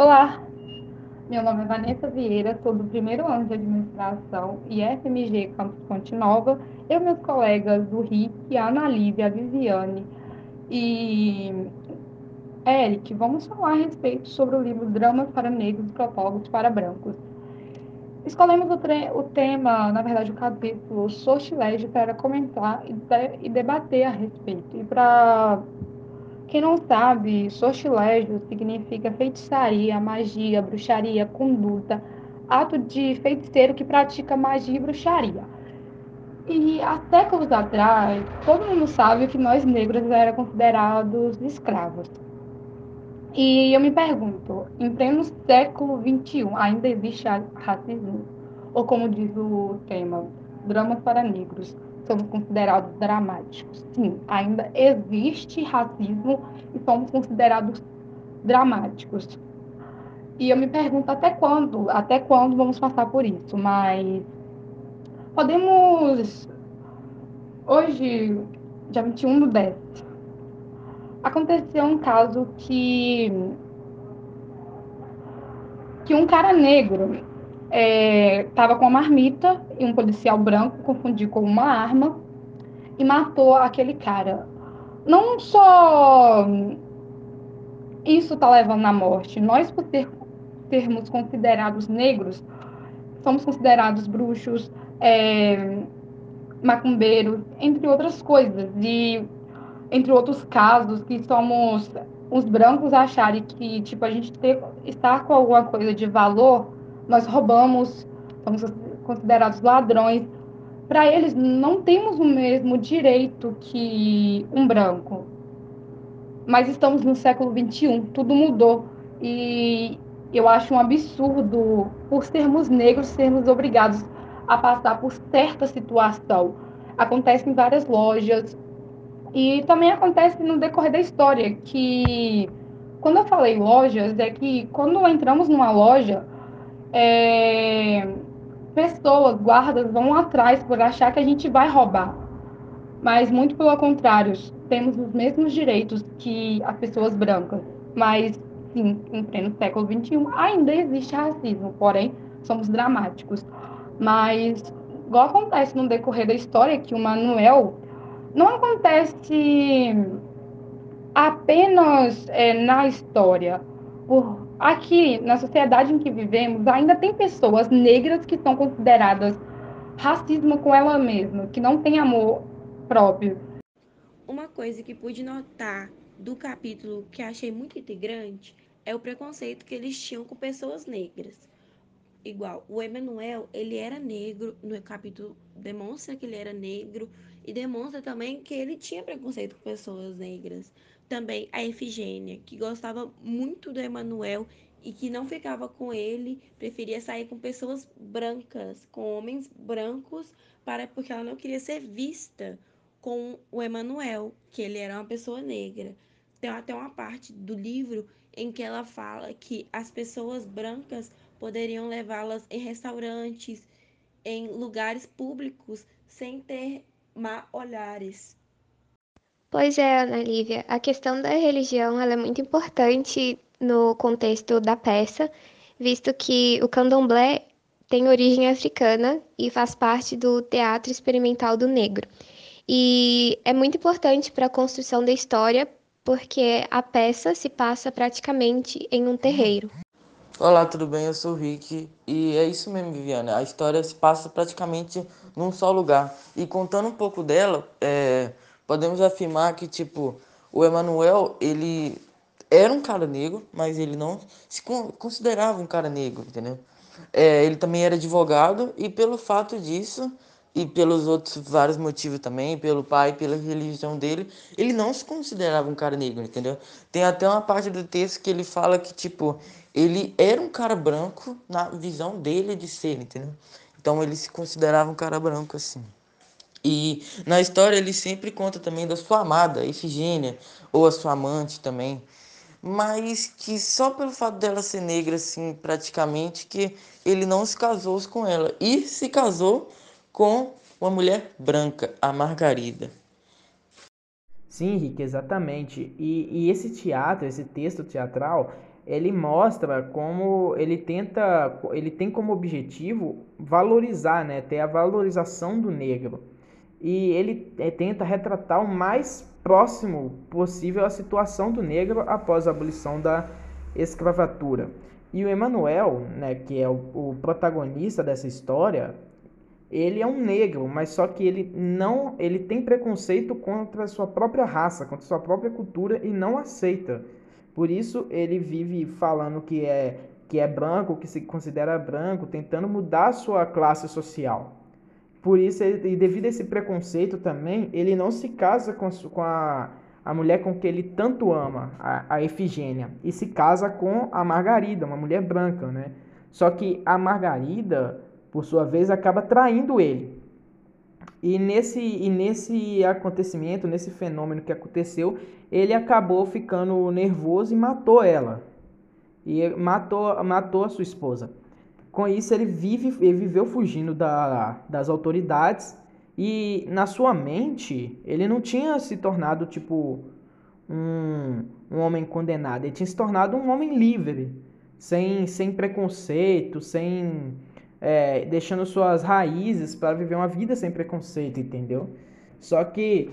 Olá, meu nome é Vanessa Vieira, sou do primeiro ano de administração e FMG Campus Fonte Nova. Eu e meus colegas do RIC, a Ana Lívia, a Viviane e Eric, vamos falar a respeito sobre o livro Dramas para Negros e Protólogos para Brancos. Escolhemos o, o, tema, na verdade, o capítulo Sortilégio para comentar e, de e debater a respeito. E para quem não sabe, sortilégio significa feitiçaria, magia, bruxaria, conduta, ato de feiticeiro que pratica magia e bruxaria. E há séculos atrás, todo mundo sabe que nós negros éramos considerados escravos. E eu me pergunto, em pleno século XXI, ainda existe racismo? Ou como diz o tema, dramas para negros? Somos considerados dramáticos. Sim, ainda existe racismo e somos considerados dramáticos. E eu me pergunto até quando, até quando vamos passar por isso, mas podemos hoje, dia 21 do 10, aconteceu um caso que que um cara negro estava é, com uma marmita e um policial branco confundiu com uma arma e matou aquele cara. Não só isso está levando à morte, nós, por ter, termos considerados negros, somos considerados bruxos, é, macumbeiros, entre outras coisas. E entre outros casos, que somos os brancos acharem que tipo, a gente ter, estar com alguma coisa de valor nós roubamos, somos considerados ladrões. Para eles, não temos o mesmo direito que um branco. Mas estamos no século XXI, tudo mudou. E eu acho um absurdo, por sermos negros, sermos obrigados a passar por certa situação. Acontece em várias lojas. E também acontece no decorrer da história, que quando eu falei lojas, é que quando entramos numa loja, é, pessoas, guardas, vão atrás por achar que a gente vai roubar. Mas, muito pelo contrário, temos os mesmos direitos que as pessoas brancas. Mas, sim, em pleno século XXI, ainda existe racismo, porém, somos dramáticos. Mas, igual acontece no decorrer da história, que o Manuel não acontece apenas é, na história, por aqui, na sociedade em que vivemos, ainda tem pessoas negras que são consideradas racismo com ela mesma, que não tem amor próprio. Uma coisa que pude notar do capítulo que achei muito integrante é o preconceito que eles tinham com pessoas negras. Igual, o Emanuel, ele era negro, no capítulo demonstra que ele era negro e demonstra também que ele tinha preconceito com pessoas negras. Também a Efigênia, que gostava muito do Emanuel e que não ficava com ele, preferia sair com pessoas brancas, com homens brancos, para porque ela não queria ser vista com o Emanuel, que ele era uma pessoa negra. Tem até uma parte do livro em que ela fala que as pessoas brancas poderiam levá-las em restaurantes, em lugares públicos, sem ter má olhares. Pois é, Ana Lívia, a questão da religião é muito importante no contexto da peça, visto que o candomblé tem origem africana e faz parte do teatro experimental do negro. E é muito importante para a construção da história, porque a peça se passa praticamente em um terreiro. Olá, tudo bem? Eu sou o Rick e é isso mesmo, Viviana. A história se passa praticamente num só lugar. E contando um pouco dela, é, podemos afirmar que, tipo, o Emanuel, ele era um cara negro, mas ele não se considerava um cara negro, entendeu? É, ele também era advogado e pelo fato disso e pelos outros vários motivos também, pelo pai, pela religião dele, ele não se considerava um cara negro, entendeu? Tem até uma parte do texto que ele fala que tipo ele era um cara branco na visão dele de ser, entendeu? Então ele se considerava um cara branco assim. E na história ele sempre conta também da sua amada, Efigênia, ou a sua amante também. Mas que só pelo fato dela ser negra, assim, praticamente, que ele não se casou com ela. E se casou com uma mulher branca, a Margarida. Sim, Henrique, exatamente. E, e esse teatro, esse texto teatral, ele mostra como ele tenta, ele tem como objetivo valorizar, né, ter a valorização do negro. E ele é, tenta retratar o mais próximo possível a situação do negro após a abolição da escravatura. E o Emanuel, né, que é o, o protagonista dessa história, ele é um negro, mas só que ele não, ele tem preconceito contra a sua própria raça, contra a sua própria cultura e não aceita. Por isso ele vive falando que é que é branco, que se considera branco, tentando mudar a sua classe social. Por isso, e devido a esse preconceito também, ele não se casa com, com a, a mulher com que ele tanto ama, a, a Efigênia, e se casa com a Margarida, uma mulher branca, né? Só que a Margarida, por sua vez, acaba traindo ele. E nesse, e nesse acontecimento, nesse fenômeno que aconteceu, ele acabou ficando nervoso e matou ela. E matou, matou a sua esposa. Com isso, ele, vive, ele viveu fugindo da, das autoridades e na sua mente, ele não tinha se tornado tipo um, um homem condenado, ele tinha se tornado um homem livre, sem, sem preconceito, sem é, deixando suas raízes para viver uma vida sem preconceito, entendeu? Só que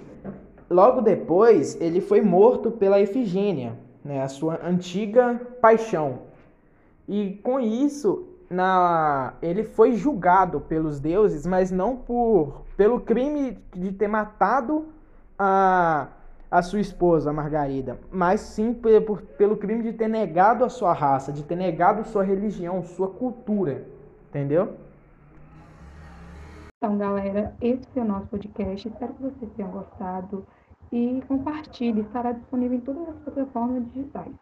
logo depois ele foi morto pela Efigênia, né, a sua antiga paixão. E com isso, na, ele foi julgado pelos deuses, mas não por pelo crime de ter matado a, a sua esposa, Margarida, mas sim por, pelo crime de ter negado a sua raça, de ter negado sua religião, sua cultura. Entendeu? Então, galera, esse foi o nosso podcast. Espero que vocês tenham gostado e compartilhe. Estará disponível em todas as plataformas digitais.